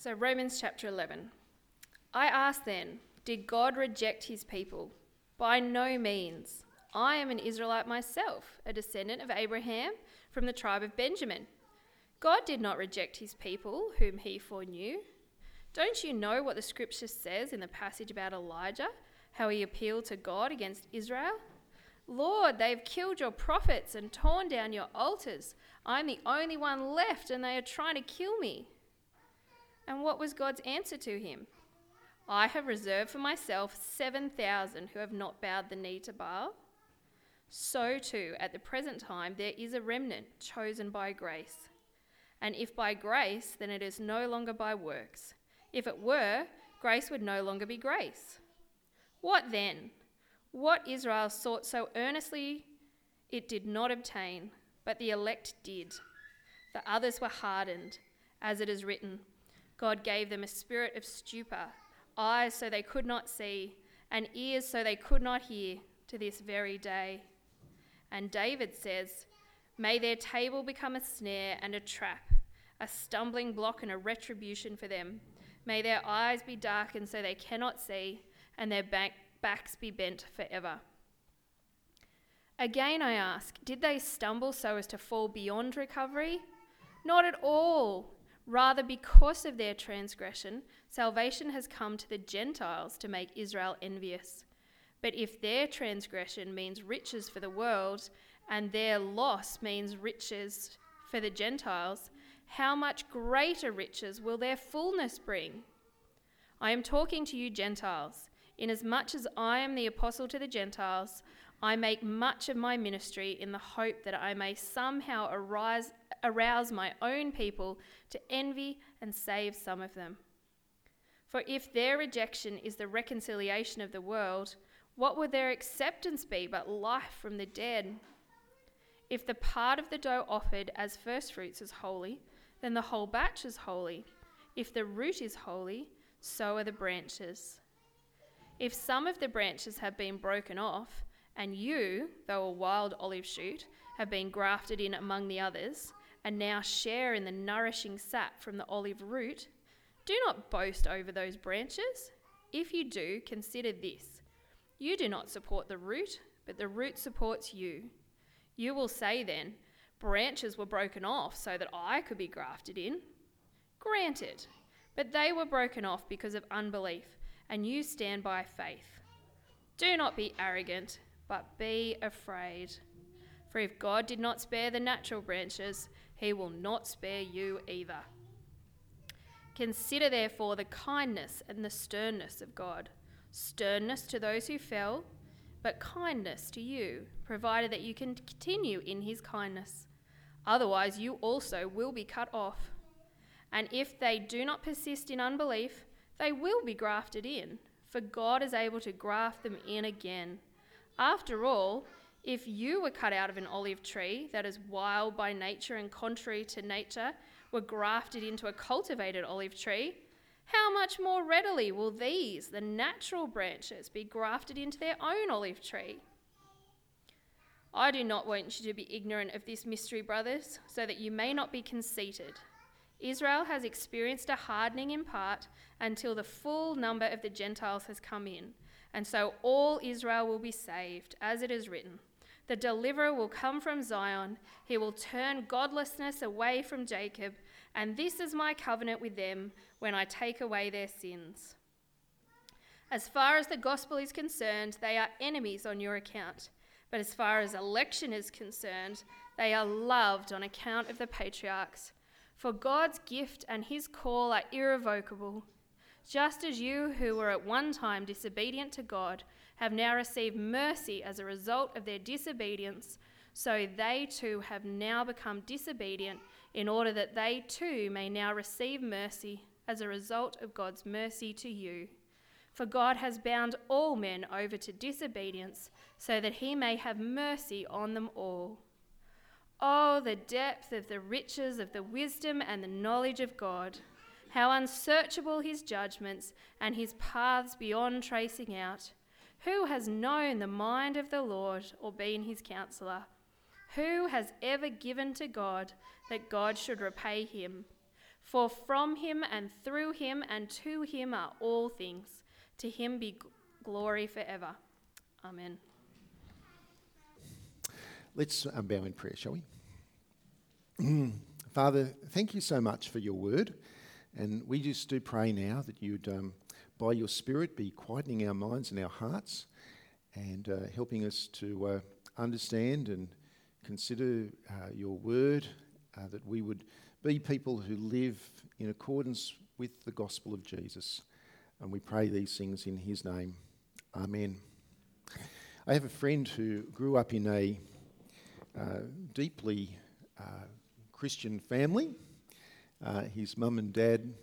So, Romans chapter 11. I ask then, did God reject his people? By no means. I am an Israelite myself, a descendant of Abraham from the tribe of Benjamin. God did not reject his people, whom he foreknew. Don't you know what the scripture says in the passage about Elijah, how he appealed to God against Israel? Lord, they've killed your prophets and torn down your altars. I'm the only one left, and they are trying to kill me. And what was God's answer to him? I have reserved for myself 7,000 who have not bowed the knee to Baal. So too, at the present time, there is a remnant chosen by grace. And if by grace, then it is no longer by works. If it were, grace would no longer be grace. What then? What Israel sought so earnestly, it did not obtain, but the elect did. The others were hardened, as it is written. God gave them a spirit of stupor, eyes so they could not see, and ears so they could not hear, to this very day. And David says, May their table become a snare and a trap, a stumbling block and a retribution for them. May their eyes be darkened so they cannot see, and their back, backs be bent forever. Again, I ask, did they stumble so as to fall beyond recovery? Not at all. Rather, because of their transgression, salvation has come to the Gentiles to make Israel envious. But if their transgression means riches for the world, and their loss means riches for the Gentiles, how much greater riches will their fullness bring? I am talking to you, Gentiles. Inasmuch as I am the apostle to the Gentiles, I make much of my ministry in the hope that I may somehow arise, arouse my own people to envy and save some of them. For if their rejection is the reconciliation of the world, what would their acceptance be but life from the dead? If the part of the dough offered as firstfruits is holy, then the whole batch is holy. If the root is holy, so are the branches. If some of the branches have been broken off, and you, though a wild olive shoot, have been grafted in among the others, and now share in the nourishing sap from the olive root, do not boast over those branches. If you do, consider this you do not support the root, but the root supports you. You will say then, Branches were broken off so that I could be grafted in. Granted, but they were broken off because of unbelief, and you stand by faith. Do not be arrogant, but be afraid. For if God did not spare the natural branches, he will not spare you either. Consider therefore the kindness and the sternness of God sternness to those who fell, but kindness to you, provided that you can continue in his kindness. Otherwise, you also will be cut off. And if they do not persist in unbelief, they will be grafted in, for God is able to graft them in again. After all, if you were cut out of an olive tree that is wild by nature and contrary to nature, were grafted into a cultivated olive tree, how much more readily will these, the natural branches, be grafted into their own olive tree? I do not want you to be ignorant of this mystery, brothers, so that you may not be conceited. Israel has experienced a hardening in part until the full number of the Gentiles has come in, and so all Israel will be saved, as it is written. The deliverer will come from Zion. He will turn godlessness away from Jacob. And this is my covenant with them when I take away their sins. As far as the gospel is concerned, they are enemies on your account. But as far as election is concerned, they are loved on account of the patriarchs. For God's gift and his call are irrevocable. Just as you, who were at one time disobedient to God, have now received mercy as a result of their disobedience, so they too have now become disobedient, in order that they too may now receive mercy as a result of God's mercy to you. For God has bound all men over to disobedience, so that he may have mercy on them all. Oh, the depth of the riches of the wisdom and the knowledge of God! How unsearchable his judgments and his paths beyond tracing out! Who has known the mind of the Lord or been his counselor? Who has ever given to God that God should repay him? For from him and through him and to him are all things. To him be glory forever. Amen. Let's uh, bow in prayer, shall we? Father, thank you so much for your word. And we just do pray now that you'd, um, by your Spirit, be quietening our minds and our hearts and uh, helping us to uh, understand and consider uh, your word, uh, that we would be people who live in accordance with the gospel of Jesus. And we pray these things in his name. Amen. I have a friend who grew up in a uh, deeply uh, Christian family. His mum and dad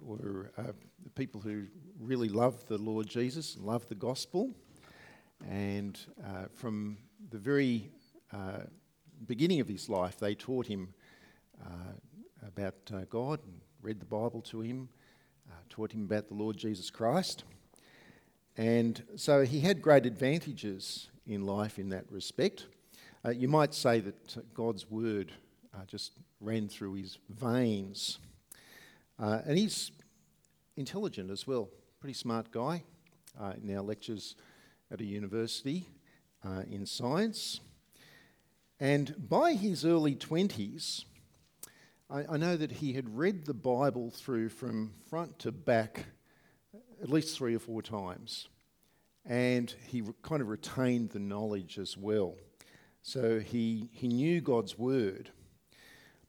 were people who really loved the Lord Jesus and loved the gospel. And uh, from the very beginning of his life, they taught him about uh, God and read the Bible to him, uh, taught him about the Lord Jesus Christ. And so he had great advantages in life in that respect. Uh, you might say that God's word uh, just ran through his veins. Uh, and he's intelligent as well, pretty smart guy. Uh, now lectures at a university in science. And by his early 20s, I, I know that he had read the Bible through from front to back at least three or four times. And he re- kind of retained the knowledge as well. So he, he knew God's word,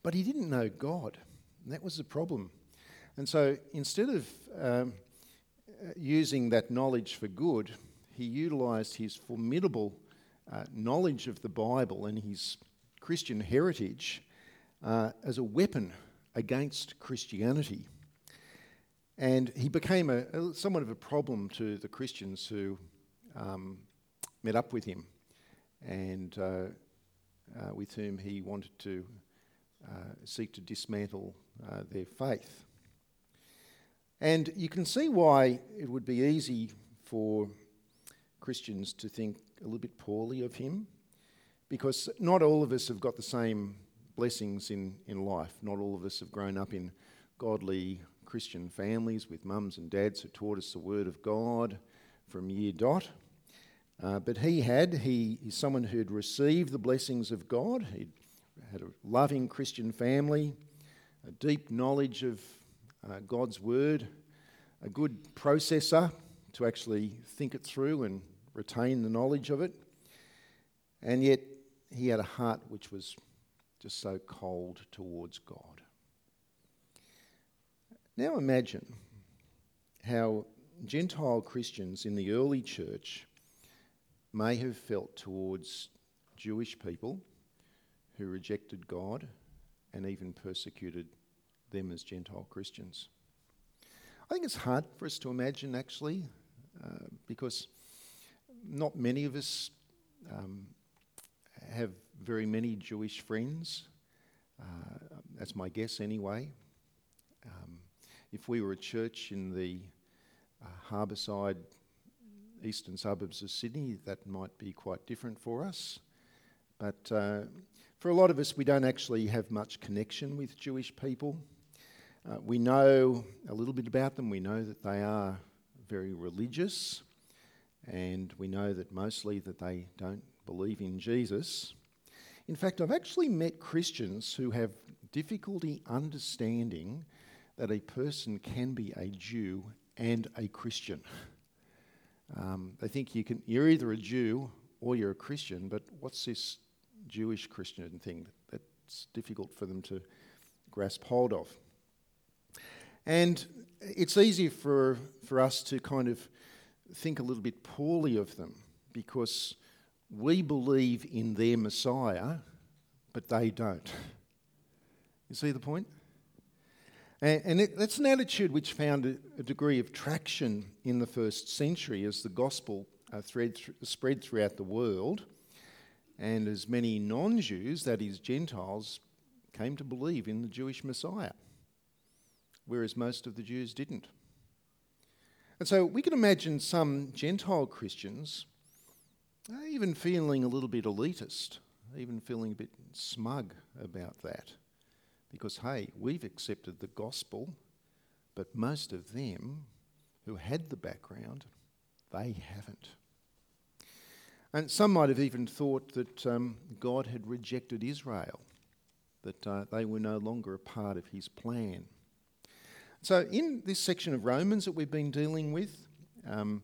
but he didn't know God. That was the problem. And so instead of um, using that knowledge for good, he utilized his formidable uh, knowledge of the Bible and his Christian heritage uh, as a weapon against Christianity. And he became a, somewhat of a problem to the Christians who um, met up with him and uh, uh, with whom he wanted to uh, seek to dismantle uh, their faith. And you can see why it would be easy for Christians to think a little bit poorly of him, because not all of us have got the same blessings in, in life. Not all of us have grown up in godly Christian families with mums and dads who taught us the Word of God from year dot. Uh, but he had, he, he's someone who had received the blessings of God. He had a loving Christian family, a deep knowledge of uh, God's Word, a good processor to actually think it through and retain the knowledge of it. And yet he had a heart which was just so cold towards God. Now imagine how Gentile Christians in the early church may have felt towards Jewish people who rejected God and even persecuted them as Gentile Christians. I think it's hard for us to imagine actually, uh, because not many of us um, have very many Jewish friends. Uh, that's my guess anyway. Um, if we were a church in the uh, harbourside eastern suburbs of Sydney, that might be quite different for us. But uh, for a lot of us, we don't actually have much connection with Jewish people. Uh, we know a little bit about them. We know that they are very religious, and we know that mostly that they don't believe in Jesus. In fact, I've actually met Christians who have difficulty understanding that a person can be a Jew and a Christian. Um, they think you can, you're either a Jew or you're a Christian, but what's this Jewish Christian thing that's difficult for them to grasp hold of? And it's easy for, for us to kind of think a little bit poorly of them because we believe in their Messiah, but they don't. You see the point? And, and it, that's an attitude which found a, a, degree of traction in the first century as the gospel uh, th- spread throughout the world, and as many non Jews, that is, Gentiles, came to believe in the Jewish Messiah, whereas most of the Jews didn't. And so we can imagine some Gentile Christians even feeling a little bit elitist, even feeling a bit smug about that. Because, hey, we've accepted the gospel, but most of them who had the background, they haven't. And some might have even thought that um, God had rejected Israel, that uh, they were no longer a part of his plan. So, in this section of Romans that we've been dealing with, um,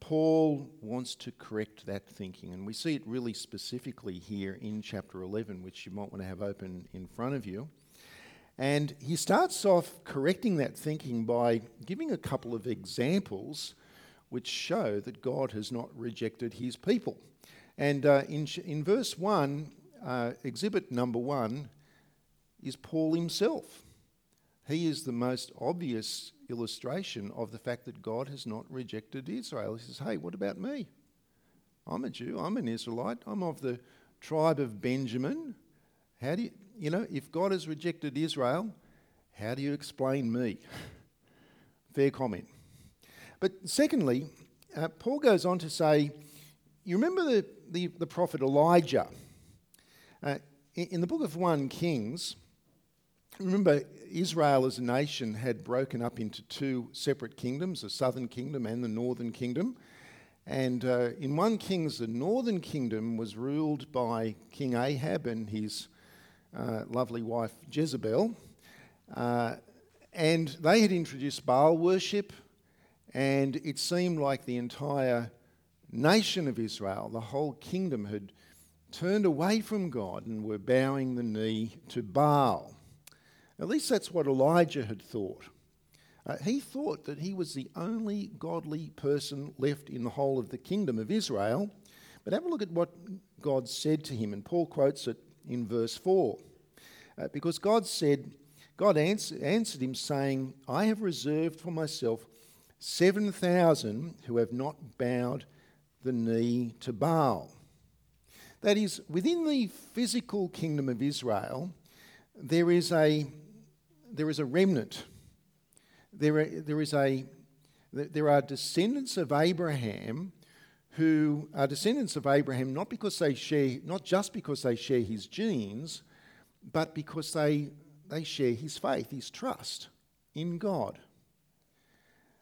Paul wants to correct that thinking, and we see it really specifically here in chapter 11, which you might want to have open in front of you. And he starts off correcting that thinking by giving a couple of examples which show that God has not rejected his people. And uh, in, in verse 1, uh, exhibit number one is Paul himself. He is the most obvious illustration of the fact that God has not rejected Israel. He says, Hey, what about me? I'm a Jew, I'm an Israelite, I'm of the tribe of Benjamin. How do you, you know, if God has rejected Israel, how do you explain me? Fair comment. But secondly, uh, Paul goes on to say, you remember the, the, the prophet Elijah? Uh, in, in the book of 1 Kings, Remember, Israel as a nation had broken up into two separate kingdoms, the southern kingdom and the northern kingdom. And uh, in 1 Kings, the northern kingdom was ruled by King Ahab and his uh, lovely wife Jezebel. Uh, and they had introduced Baal worship, and it seemed like the entire nation of Israel, the whole kingdom, had turned away from God and were bowing the knee to Baal. At least that's what Elijah had thought. Uh, he thought that he was the only godly person left in the whole of the kingdom of Israel. But have a look at what God said to him, and Paul quotes it in verse 4. Uh, because God said, God answer, answered him, saying, I have reserved for myself 7,000 who have not bowed the knee to Baal. That is, within the physical kingdom of Israel, there is a there is a remnant. There, are, there, is a, there are descendants of Abraham who are descendants of Abraham not because they share, not just because they share his genes, but because they, they share his faith, his trust in God.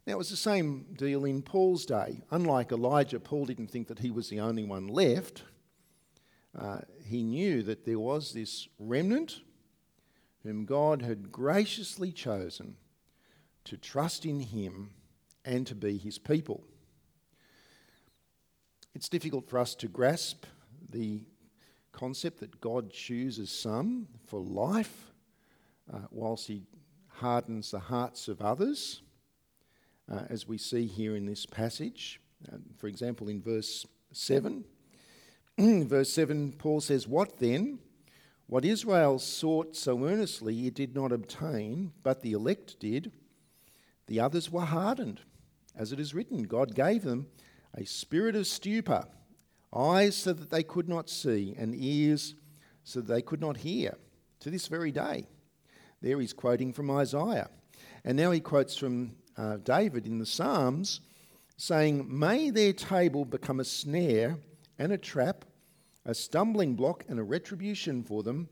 Now, it was the same deal in Paul's day. Unlike Elijah, Paul didn't think that he was the only one left. Uh, he knew that there was this remnant whom God had graciously chosen to trust in Him and to be His people. It's difficult for us to grasp the concept that God chooses some for life uh, whilst He hardens the hearts of others, uh, as we see here in this passage. Uh, for example, in verse 7, verse 7, Paul says, What then? What Israel sought so earnestly, it did not obtain, but the elect did. The others were hardened. As it is written, God gave them a spirit of stupor, eyes so that they could not see, and ears so that they could not hear, to this very day. There he's quoting from Isaiah. And now he quotes from uh, David in the Psalms, saying, May their table become a snare and a trap a stumbling block and a retribution for them.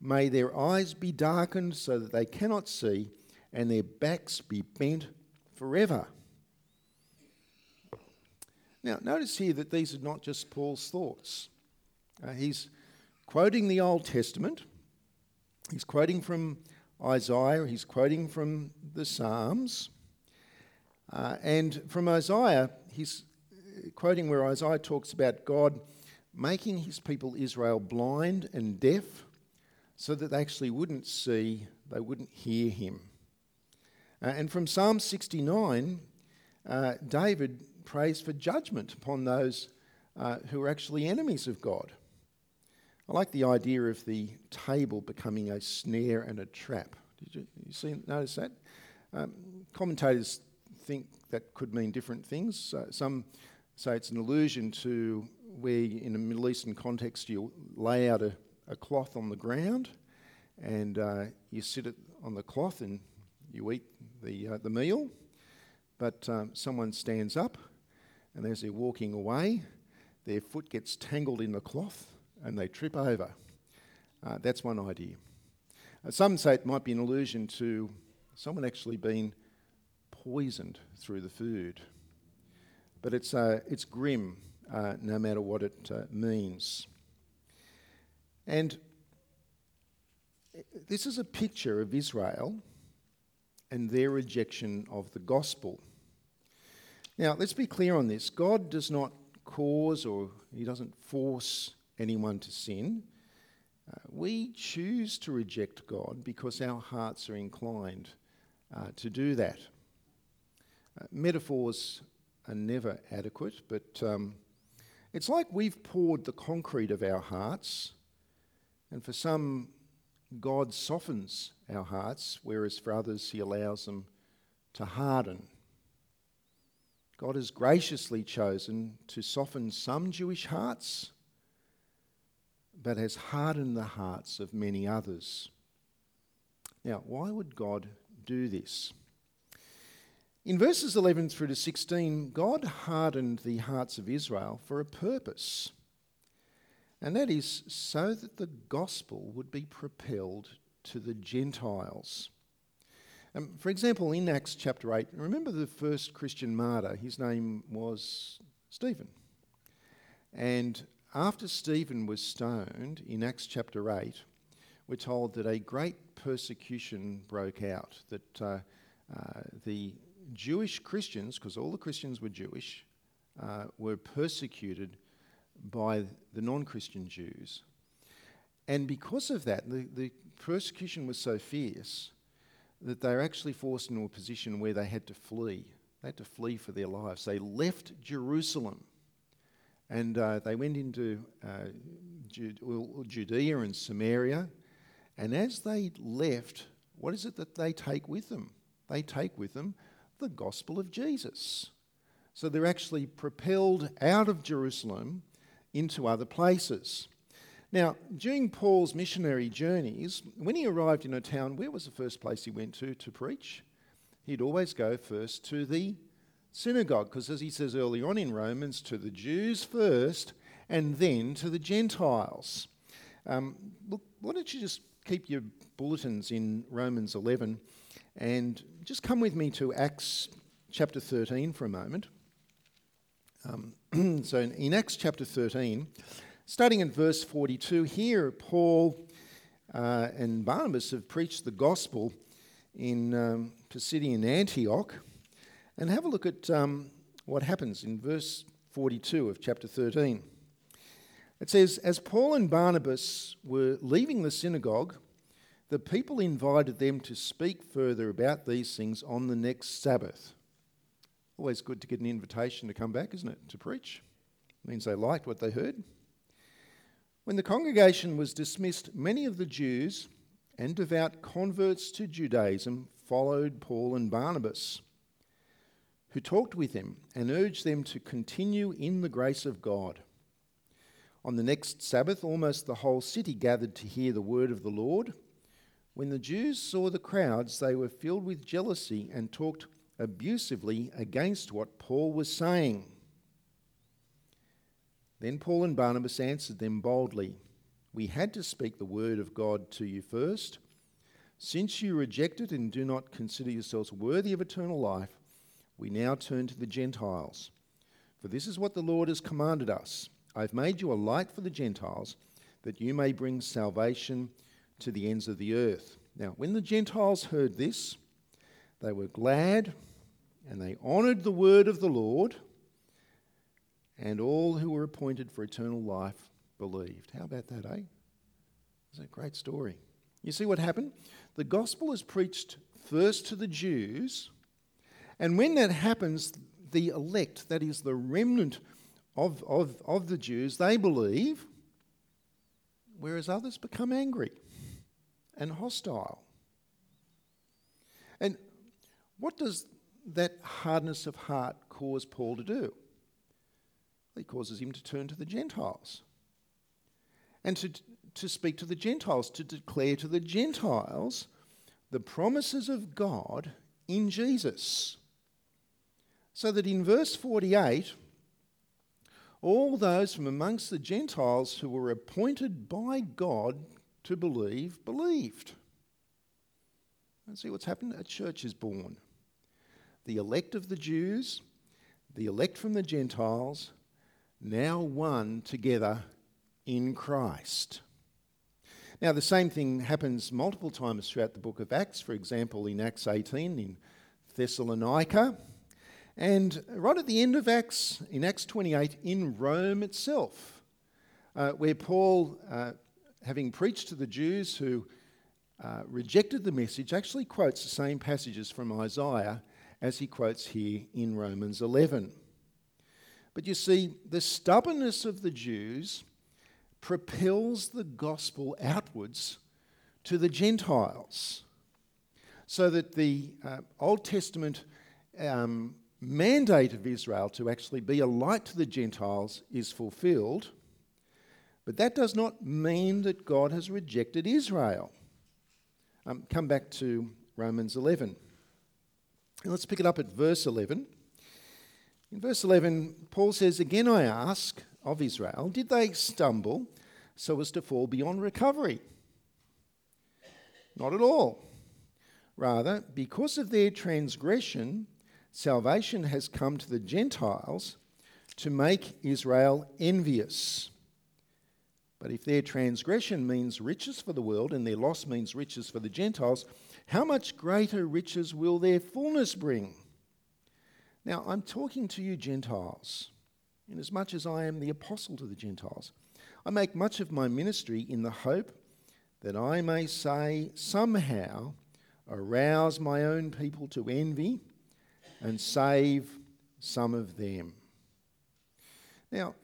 May their eyes be darkened so that they cannot see, and their backs be bent forever. Now, notice here that these are not just Paul's thoughts. Uh, he's quoting the Old Testament, he's quoting from Isaiah, he's quoting from the Psalms. Uh, and from Isaiah, he's quoting where Isaiah talks about God making his people Israel blind and deaf so that they actually wouldn't see, they wouldn't hear him. Uh, and from Psalm 69, uh, David prays for judgment upon those uh, who are actually enemies of God. I like the idea of the table becoming a snare and a trap. Did you, you see, notice that? Um, commentators think that could mean different things. some say it's an allusion to where in a Middle Eastern context you lay out a, a cloth on the ground and uh, you sit it on the cloth and you eat the, uh, the meal, but um, someone stands up and as they're walking away, their foot gets tangled in the cloth and they trip over. Uh, that's one idea. Uh, some say it might be an allusion to someone actually being poisoned through the food. But it's, uh, it's grim uh, no matter what it uh, means. And this is a picture of Israel and their rejection of the gospel. Now, let's be clear on this. God does not cause or He doesn't force anyone to sin. Uh, we choose to reject God because our hearts are inclined uh, to do that. Uh, metaphors are never adequate, but um, it's like we've poured the concrete of our hearts, and for some, God softens our hearts, whereas for others, He allows them to harden. God has graciously chosen to soften some Jewish hearts, but has hardened the hearts of many others. Now, why would God do this? In verses 11 through to 16, God hardened the hearts of Israel for a purpose, and that is so that the gospel would be propelled to the Gentiles. Um, for example, in Acts chapter 8, remember the first Christian martyr? His name was Stephen. And after Stephen was stoned in Acts chapter 8, we're told that a great persecution broke out, that uh, uh, the Jewish Christians, because all the Christians were Jewish, uh, were persecuted by the non Christian Jews. And because of that, the, the persecution was so fierce that they were actually forced into a position where they had to flee. They had to flee for their lives. They left Jerusalem and uh, they went into uh, Judea and Samaria. And as they left, what is it that they take with them? They take with them the gospel of Jesus. So they're actually propelled out of Jerusalem into other places. Now, during Paul's missionary journeys, when he arrived in a town, where was the first place he went to to preach? He'd always go first to the synagogue, because as he says earlier on in Romans, to the Jews first and then to the Gentiles. Um, look, why don't you just keep your bulletins in Romans 11 and just come with me to Acts chapter 13 for a moment. Um, so in, in Acts chapter 13, Starting in verse 42, here Paul uh, and Barnabas have preached the gospel in um, Pisidian Antioch. And have a look at um, what happens in verse 42 of chapter 13. It says, As Paul and Barnabas were leaving the synagogue, the people invited them to speak further about these things on the next Sabbath. Always good to get an invitation to come back, isn't it, to preach? It means they liked what they heard. When the congregation was dismissed, many of the Jews and devout converts to Judaism followed Paul and Barnabas, who talked with them and urged them to continue in the grace of God. On the next Sabbath, almost the whole city gathered to hear the word of the Lord. When the Jews saw the crowds, they were filled with jealousy and talked abusively against what Paul was saying. Then Paul and Barnabas answered them boldly We had to speak the word of God to you first. Since you reject it and do not consider yourselves worthy of eternal life, we now turn to the Gentiles. For this is what the Lord has commanded us I have made you a light for the Gentiles, that you may bring salvation to the ends of the earth. Now, when the Gentiles heard this, they were glad and they honoured the word of the Lord and all who were appointed for eternal life believed. How about that, eh? It's a great story. You see what happened? The gospel is preached first to the Jews, and when that happens, the elect, that is the remnant of, of, of the Jews, they believe, whereas others become angry and hostile. And what does that hardness of heart cause Paul to do? He causes him to turn to the Gentiles and to, to speak to the Gentiles, to declare to the Gentiles the promises of God in Jesus. So that in verse 48, all those from amongst the Gentiles who were appointed by God to believe, believed. And see what's happened? A church is born. The elect of the Jews, the elect from the Gentiles, now one together in Christ. Now, the same thing happens multiple times throughout the book of Acts. For example, in Acts 18 in Thessalonica, and right at the end of Acts, in Acts 28, in Rome itself, uh, where Paul, uh, having preached to the Jews who uh, rejected the message, actually quotes the same passages from Isaiah as he quotes here in Romans 11. But you see, the stubbornness of the Jews propels the gospel outwards to the Gentiles. So that the uh, Old Testament um, mandate of Israel to actually be a light to the Gentiles is fulfilled. But that does not mean that God has rejected Israel. Um, come back to Romans 11. And let's pick it up at verse 11. In verse 11, Paul says, Again I ask of Israel, did they stumble so as to fall beyond recovery? Not at all. Rather, because of their transgression, salvation has come to the Gentiles to make Israel envious. But if their transgression means riches for the world and their loss means riches for the Gentiles, how much greater riches will their fullness bring? Now, I'm talking to you, Gentiles, inasmuch as I am the apostle to the Gentiles. I make much of my ministry in the hope that I may say, somehow, arouse my own people to envy and save some of them. Now,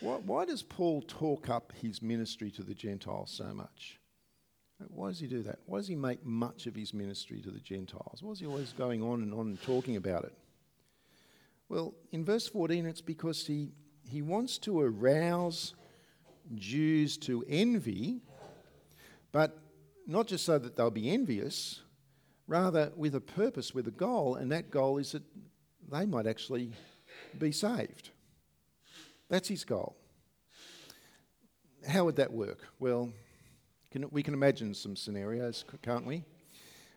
why, why, does Paul talk up his ministry to the Gentiles so much? Why does he do that? Why does he make much of his ministry to the Gentiles? Why is he always going on and on and talking about it? Well, in verse 14, it's because he he wants to arouse Jews to envy, but not just so that they'll be envious, rather with a purpose, with a goal, and that goal is that they might actually be saved. That's his goal. How would that work? Well, can, we can imagine some scenarios, can't we?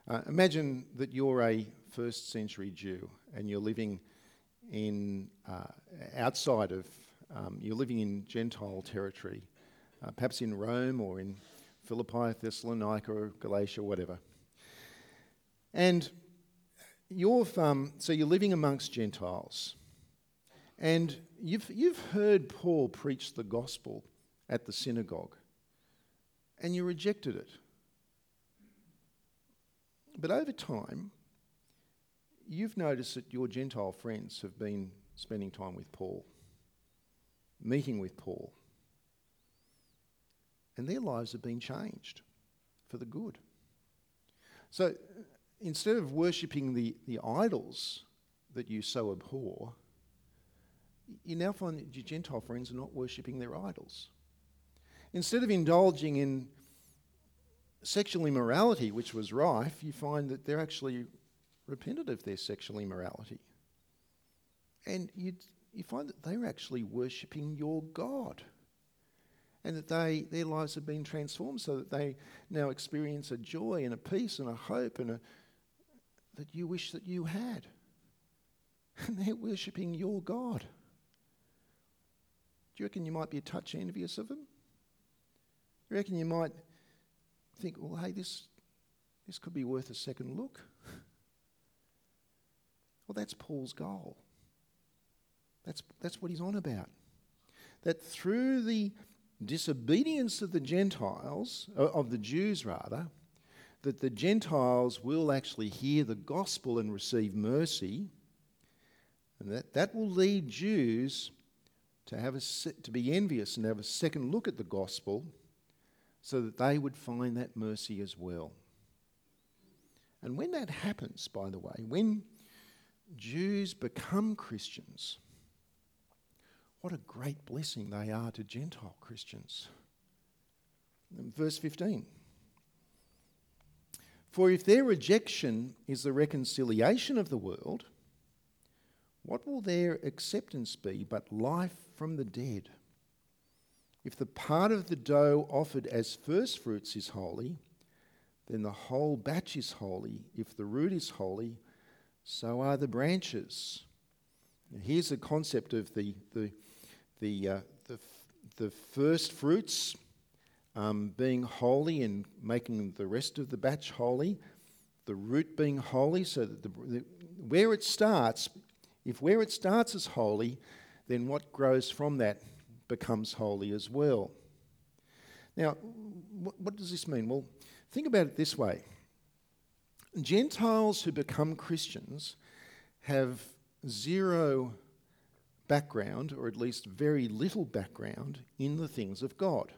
Uh, imagine that you're a first century Jew and you're living in uh, outside of, um, you're living in Gentile territory, uh, perhaps in Rome or in Philippi, Thessalonica, or Galatia, whatever. And you're, um, so you're living amongst Gentiles. And you've, you've heard Paul preach the gospel at the synagogue, and you rejected it. But over time, you've noticed that your Gentile friends have been spending time with Paul, meeting with Paul, and their lives have been changed for the good. So instead of worshipping the, the idols that you so abhor, you now find that your Gentile friends are not worshipping their idols. Instead of indulging in sexual immorality, which was rife, you find that they're actually repented of their sexual immorality. And you you find that they're actually worshipping your God. And that they, their lives have been transformed so that they now experience a joy and a peace and a hope and a, that you wish that you had. And they're worshipping your God. Do you reckon you might be a touch envious of them? You reckon you might think, well, hey, this, this could be worth a second look? Well, that's Paul's goal. That's, that's what he's on about. That through the disobedience of the Gentiles, uh, of the Jews rather, that the Gentiles will actually hear the gospel and receive mercy, and that, that will lead Jews to, have a, to be envious and have a second look at the gospel so that they would find that mercy as well. And when that happens, by the way, when Jews become Christians, what a great blessing they are to Gentile Christians. Verse 15. For if their rejection is the reconciliation of the world, what will their acceptance be but life from the dead? If the part of the dough offered as first fruits is holy, then the whole batch is holy. If the root is holy, so are the branches. Now here's the concept of the, the, the, uh, the, the first fruits um, being holy and making the rest of the batch holy, the root being holy, so that the, the, where it starts, if where it starts is holy, then what grows from that becomes holy as well. Now, what, does this mean? Well, think about it this way Gentiles who become Christians have zero background, or at least very little background, in the things of God.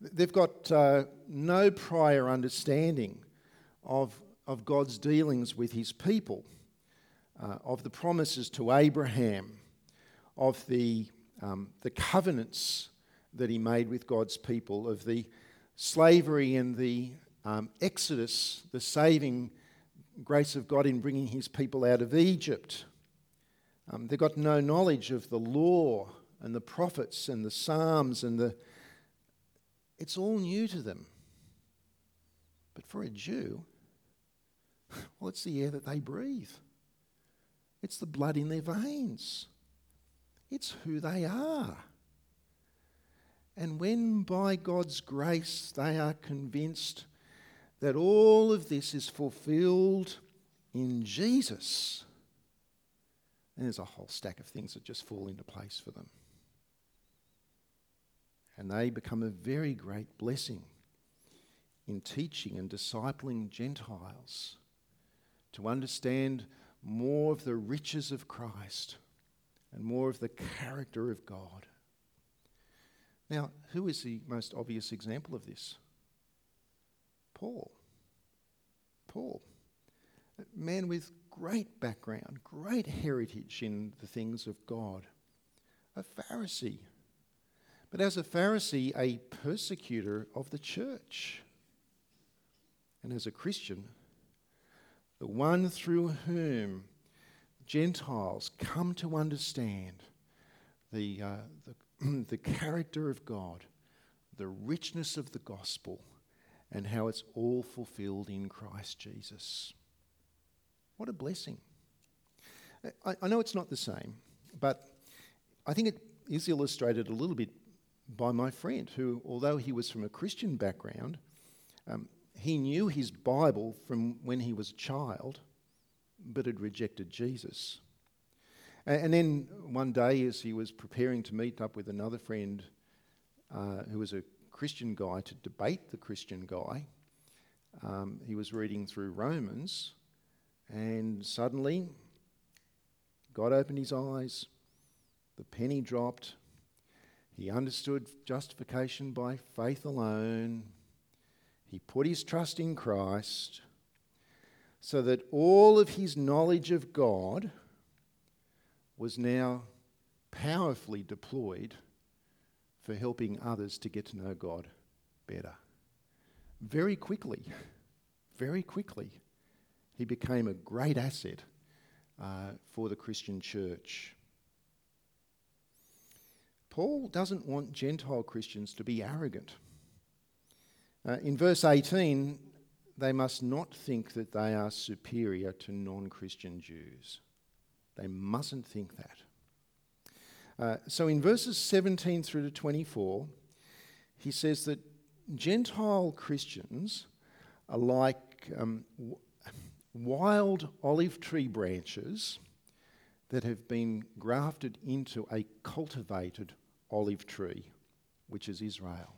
They've got uh, no prior understanding of, of God's dealings with his people, uh, of the promises to Abraham, of the, um, the covenants that he made with God's people, of the slavery and the um, exodus, the saving grace of God in bringing his people out of Egypt. Um, they've got no knowledge of the law and the prophets and the Psalms and the. It's all new to them. But for a Jew, well, it's the air that they breathe, it's the blood in their veins, it's who they are. And when by God's grace they are convinced that all of this is fulfilled in Jesus, and there's a whole stack of things that just fall into place for them. And they become a very great blessing in teaching and discipling Gentiles to understand more of the riches of Christ and more of the character of God. Now, who is the most obvious example of this? Paul. Paul. A man with great background, great heritage in the things of God. A Pharisee. But as a Pharisee, a persecutor of the church. And as a Christian, the one through whom Gentiles come to understand the, uh, the the character of God, the richness of the gospel, and how it's all fulfilled in Christ Jesus. What a blessing. I, I know it's not the same, but I think it is illustrated a little bit by my friend, who, although he was from a Christian background, um, he knew his Bible from when he was a child, but had rejected Jesus. And then one day, as he was preparing to meet up with another friend uh, who was a Christian guy to debate the Christian guy, um, he was reading through Romans, and suddenly God opened his eyes, the penny dropped, he understood justification by faith alone, he put his trust in Christ, so that all of his knowledge of God was now powerfully deployed for helping others to get to know God better. Very quickly, very quickly, he became a great asset uh, for the Christian church. Paul doesn't want Gentile Christians to be arrogant. Uh, in verse 18, they must not think that they are superior to non Christian Jews. They mustn't think that. Uh, so in verses 17 through to 24, he says that Gentile Christians are like um, w- wild olive tree branches that have been grafted into a cultivated olive tree, which is Israel.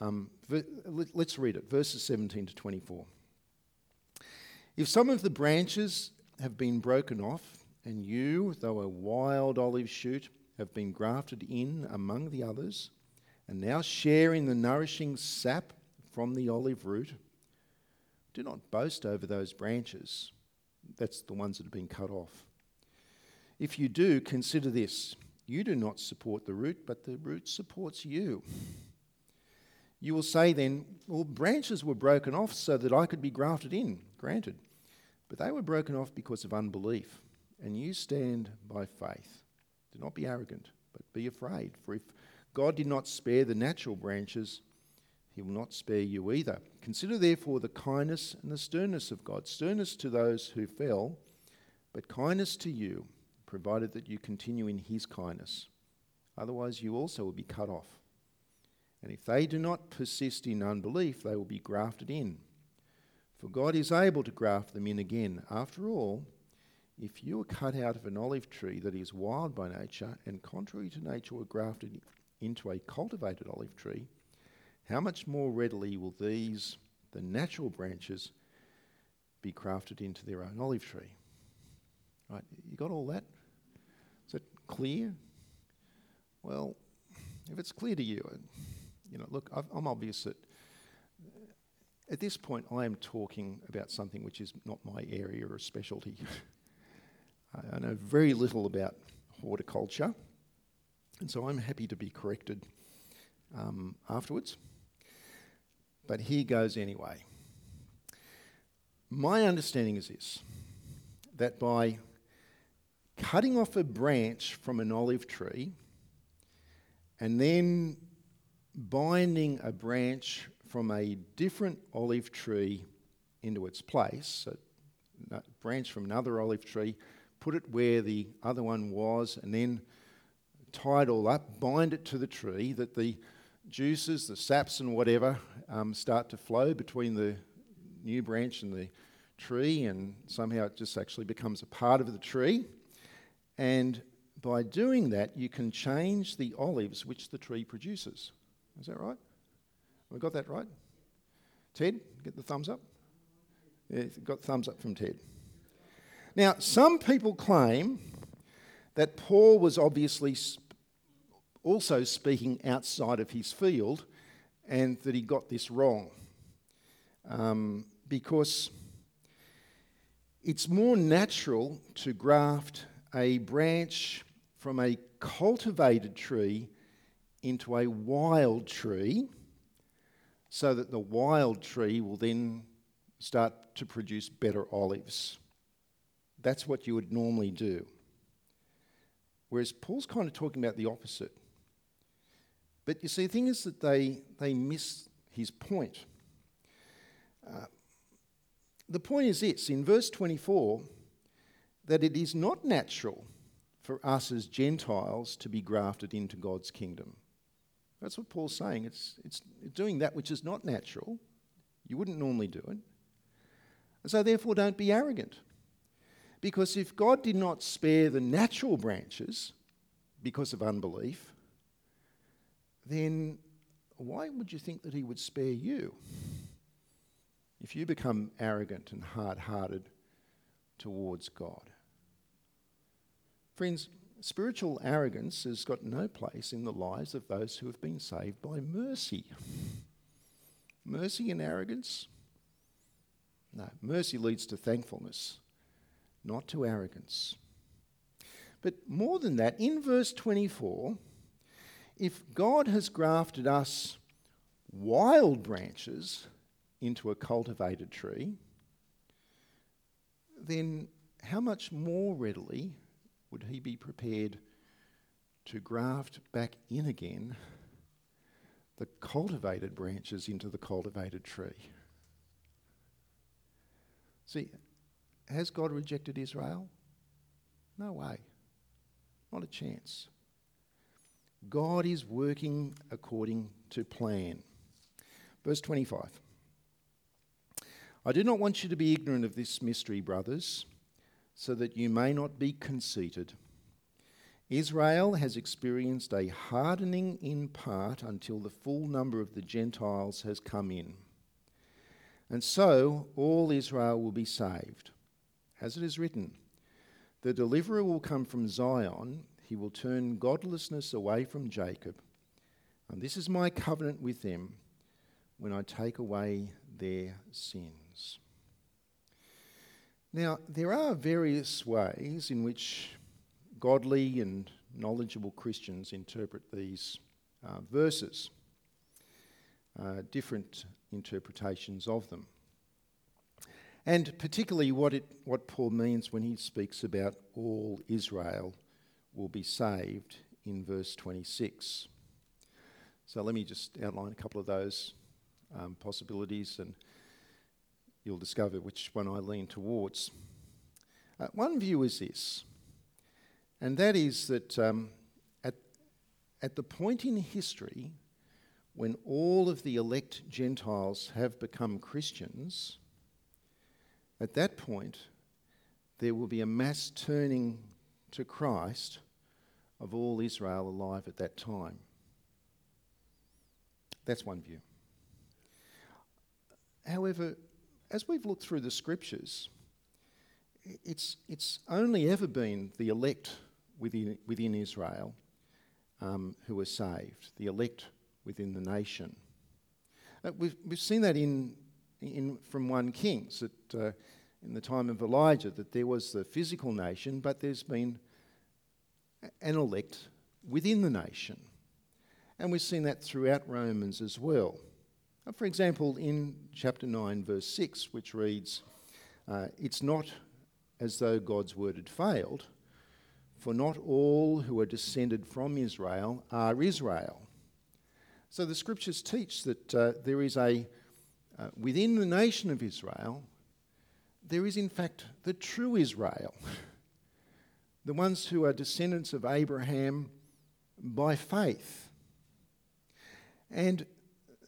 Um, let's read it, verses 17 to 24. If some of the branches have been broken off, and you, though a wild olive shoot, have been grafted in among the others, and now share in the nourishing sap from the olive root. Do not boast over those branches. That's the ones that have been cut off. If you do, consider this you do not support the root, but the root supports you. You will say then, Well, branches were broken off so that I could be grafted in. Granted. But they were broken off because of unbelief. And you stand by faith. Do not be arrogant, but be afraid. For if God did not spare the natural branches, he will not spare you either. Consider therefore the kindness and the sternness of God. Sternness to those who fell, but kindness to you, provided that you continue in his kindness. Otherwise, you also will be cut off. And if they do not persist in unbelief, they will be grafted in. For God is able to graft them in again. After all, if you are cut out of an olive tree that is wild by nature and contrary to nature were grafted into a cultivated olive tree, how much more readily will these, the natural branches, be grafted into their own olive tree? Right, you got all that? Is it clear? Well, if it's clear to you, you know, look, I'm obvious that at this point I am talking about something which is not my area or specialty. I know very little about horticulture, and so I'm happy to be corrected um, afterwards. But here goes anyway. My understanding is this that by cutting off a branch from an olive tree and then binding a branch from a different olive tree into its place, a branch from another olive tree, put it where the other one was, and then tie it all up, bind it to the tree, that the juices, the saps, and whatever um, start to flow between the new branch and the tree, and somehow it just actually becomes a part of the tree. And by doing that, you can change the olives which the tree produces. Is that right? We got that right? Ted, get the thumbs up. Yeah, got thumbs up from Ted. Now, some people claim that Paul was obviously also speaking outside of his field and that he got this wrong. Um, because it's more natural to graft a branch from a cultivated tree into a wild tree so that the wild tree will then start to produce better olives. That's what you would normally do. Whereas Paul's kind of talking about the opposite. But you see, the thing is that they, they miss his point. Uh, the point is this in verse 24 that it is not natural for us as Gentiles to be grafted into God's kingdom. That's what Paul's saying. It's, it's doing that which is not natural. You wouldn't normally do it. And so, therefore, don't be arrogant. Because if God did not spare the natural branches because of unbelief, then why would you think that He would spare you? If you become arrogant and hard hearted towards God. Friends, spiritual arrogance has got no place in the lives of those who have been saved by mercy. Mercy and arrogance? No, mercy leads to thankfulness, not to arrogance. But more than that, in verse 24, if God has grafted us wild branches into a cultivated tree, then how much more readily would he be prepared to graft back in again the cultivated branches into the cultivated tree? See, has God rejected Israel? No way. Not a chance. God is working according to plan. Verse 25. I do not want you to be ignorant of this mystery, brothers so that you may not be conceited. Israel has experienced a hardening in part until the full number of the Gentiles has come in. And so all Israel will be saved. As it is written, the deliverer will come from Zion, he will turn godlessness away from Jacob. And this is my covenant with them when I take away their sins. Now, there are various ways in which godly and knowledgeable Christians interpret these uh, verses, uh, different interpretations of them. And particularly what, it, what Paul means when he speaks about all Israel will be saved in verse 26. So let me just outline a couple of those um, possibilities, and you'll discover which one I lean towards. Uh, one view is this, and that is that um, at, at the point in history when all of the elect Gentiles have become Christians, at that point, there will be a mass turning to Christ of all Israel alive at that time. That's one view. However, as we've looked through the scriptures, it's, it's only ever been the elect within, within Israel um, who are saved, the elect within the nation. Uh, we've, we've seen that in, in, from 1 Kings, that uh, in the time of Elijah, that there was the physical nation, but there's been an elect within the nation. And we've seen that throughout Romans as well. Uh, for example, in chapter 9, verse 6, which reads, uh, It's not as though God's word had failed, for not all who are descended from Israel are Israel. So the scriptures teach that uh, there is a, uh, within the nation of Israel, there is in fact the true Israel, the ones who are descendants of Abraham by faith. And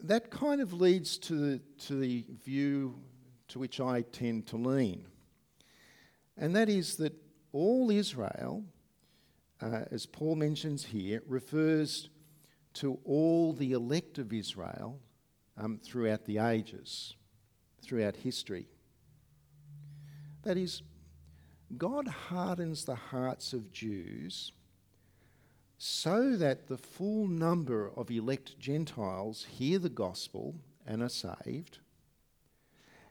that kind of leads to the, to the view to which I tend to lean. And that is that all Israel, uh, as Paul mentions here, refers to all the elect of Israel um, throughout the ages, throughout history. That is, God hardens the hearts of Jews so that the full number of elect Gentiles hear the gospel and are saved.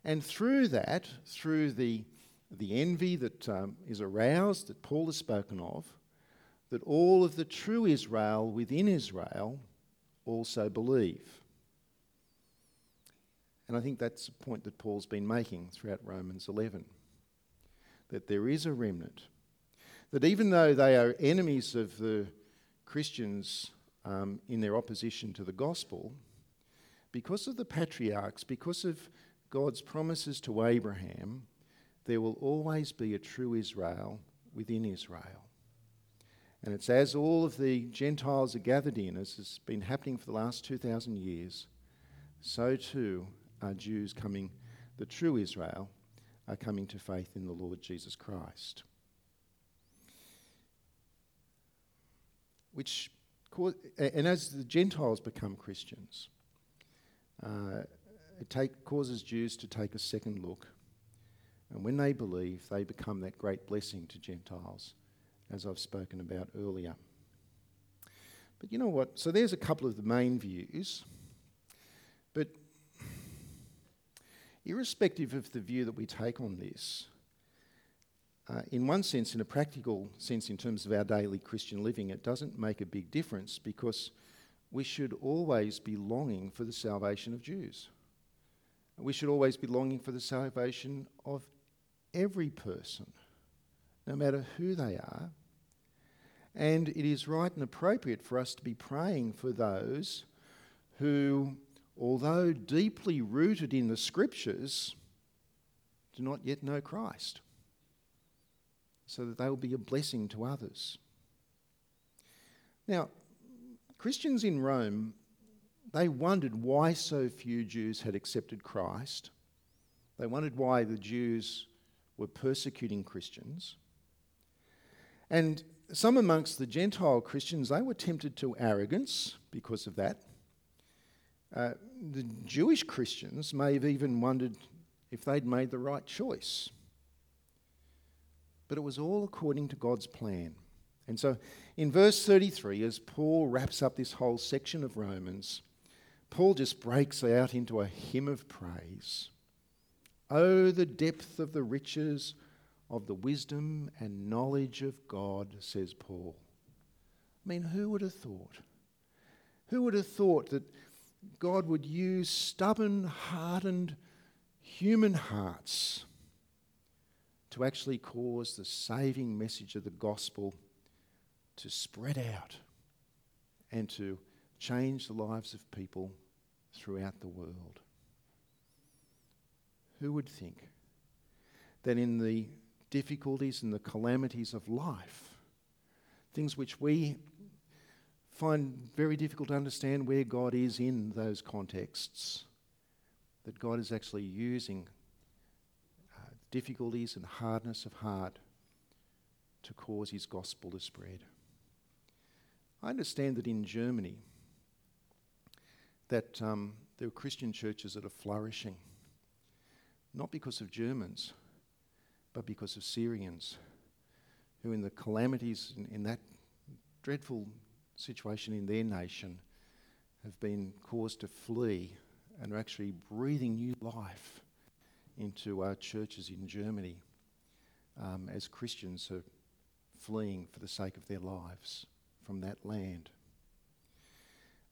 And through that, through the, the envy that um, is aroused, that Paul has spoken of, that all of the true Israel within Israel also believe. And I think that's a point that Paul's been making throughout Romans 11 that there is a remnant. That even though they are enemies of the Christians um, in their opposition to the gospel, because of the patriarchs, because of God's promises to Abraham, there will always be a true Israel within Israel. And it's as all of the Gentiles are gathered in, as has been happening for the last 2,000 years, so too are Jews coming, the true Israel, are coming to faith in the Lord Jesus Christ. Which, and as the Gentiles become Christians, uh, it take, causes Jews to take a second look. And when they believe, they become that great blessing to Gentiles as I've spoken about earlier. But you know what? So there's a couple of the main views. But irrespective of the view that we take on this, uh, in one sense, in a practical sense, in terms of our daily Christian living, it doesn't make a big difference because we should always be longing for the salvation of Jews. We should always be longing for the salvation of every person, no matter who they are, and it is right and appropriate for us to be praying for those who, although deeply rooted in the scriptures, do not yet know Christ, so that they will be a blessing to others. Now, Christians in Rome, they wondered why so few Jews had accepted Christ. They wondered why the Jews were persecuting Christians. And some amongst the Gentile Christians, they were tempted to arrogance because of that. Uh, the Jewish Christians may have even wondered if they'd made the right choice. But it was all according to God's plan. And so in verse 33, as Paul wraps up this whole section of Romans, Paul just breaks out into a hymn of praise. Oh, the depth of the riches of the wisdom and knowledge of God, says Paul. I mean, who would have thought? Who would have thought that God would use stubborn, hardened human hearts to actually cause the saving message of the gospel to spread out and to change the lives of people throughout the world. Who would think that in the difficulties and the calamities of life, things which we find very difficult to understand where God is in those contexts, that God is actually using difficulties and hardness of heart to cause his gospel to spread. I understand that in Germany, that um, there are Christian churches that are flourishing, not because of Germans, but because of Syrians, who, in the calamities in, in that dreadful situation in their nation, have been caused to flee and are actually breathing new life into our churches in Germany um, as Christians are fleeing for the sake of their lives from that land.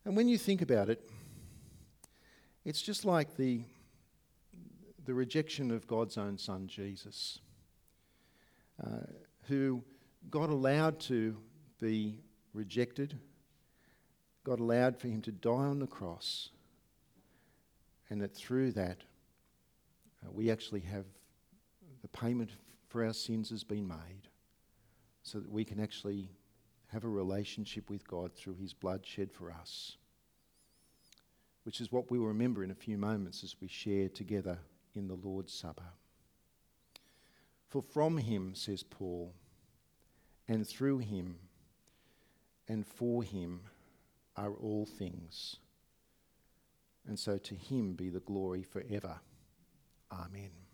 And when you think about it, it's just like the, the rejection of God's own Son, Jesus, uh, who God allowed to be rejected, God allowed for him to die on the cross, and that through that, uh, we actually have the payment for our sins has been made, so that we can actually have a relationship with God through his blood shed for us, which is what we'll remember in a few moments as we share together in the Lord's Supper. For from him, says Paul, and through him, and for him are all things. And so to him be the glory forever. Amen.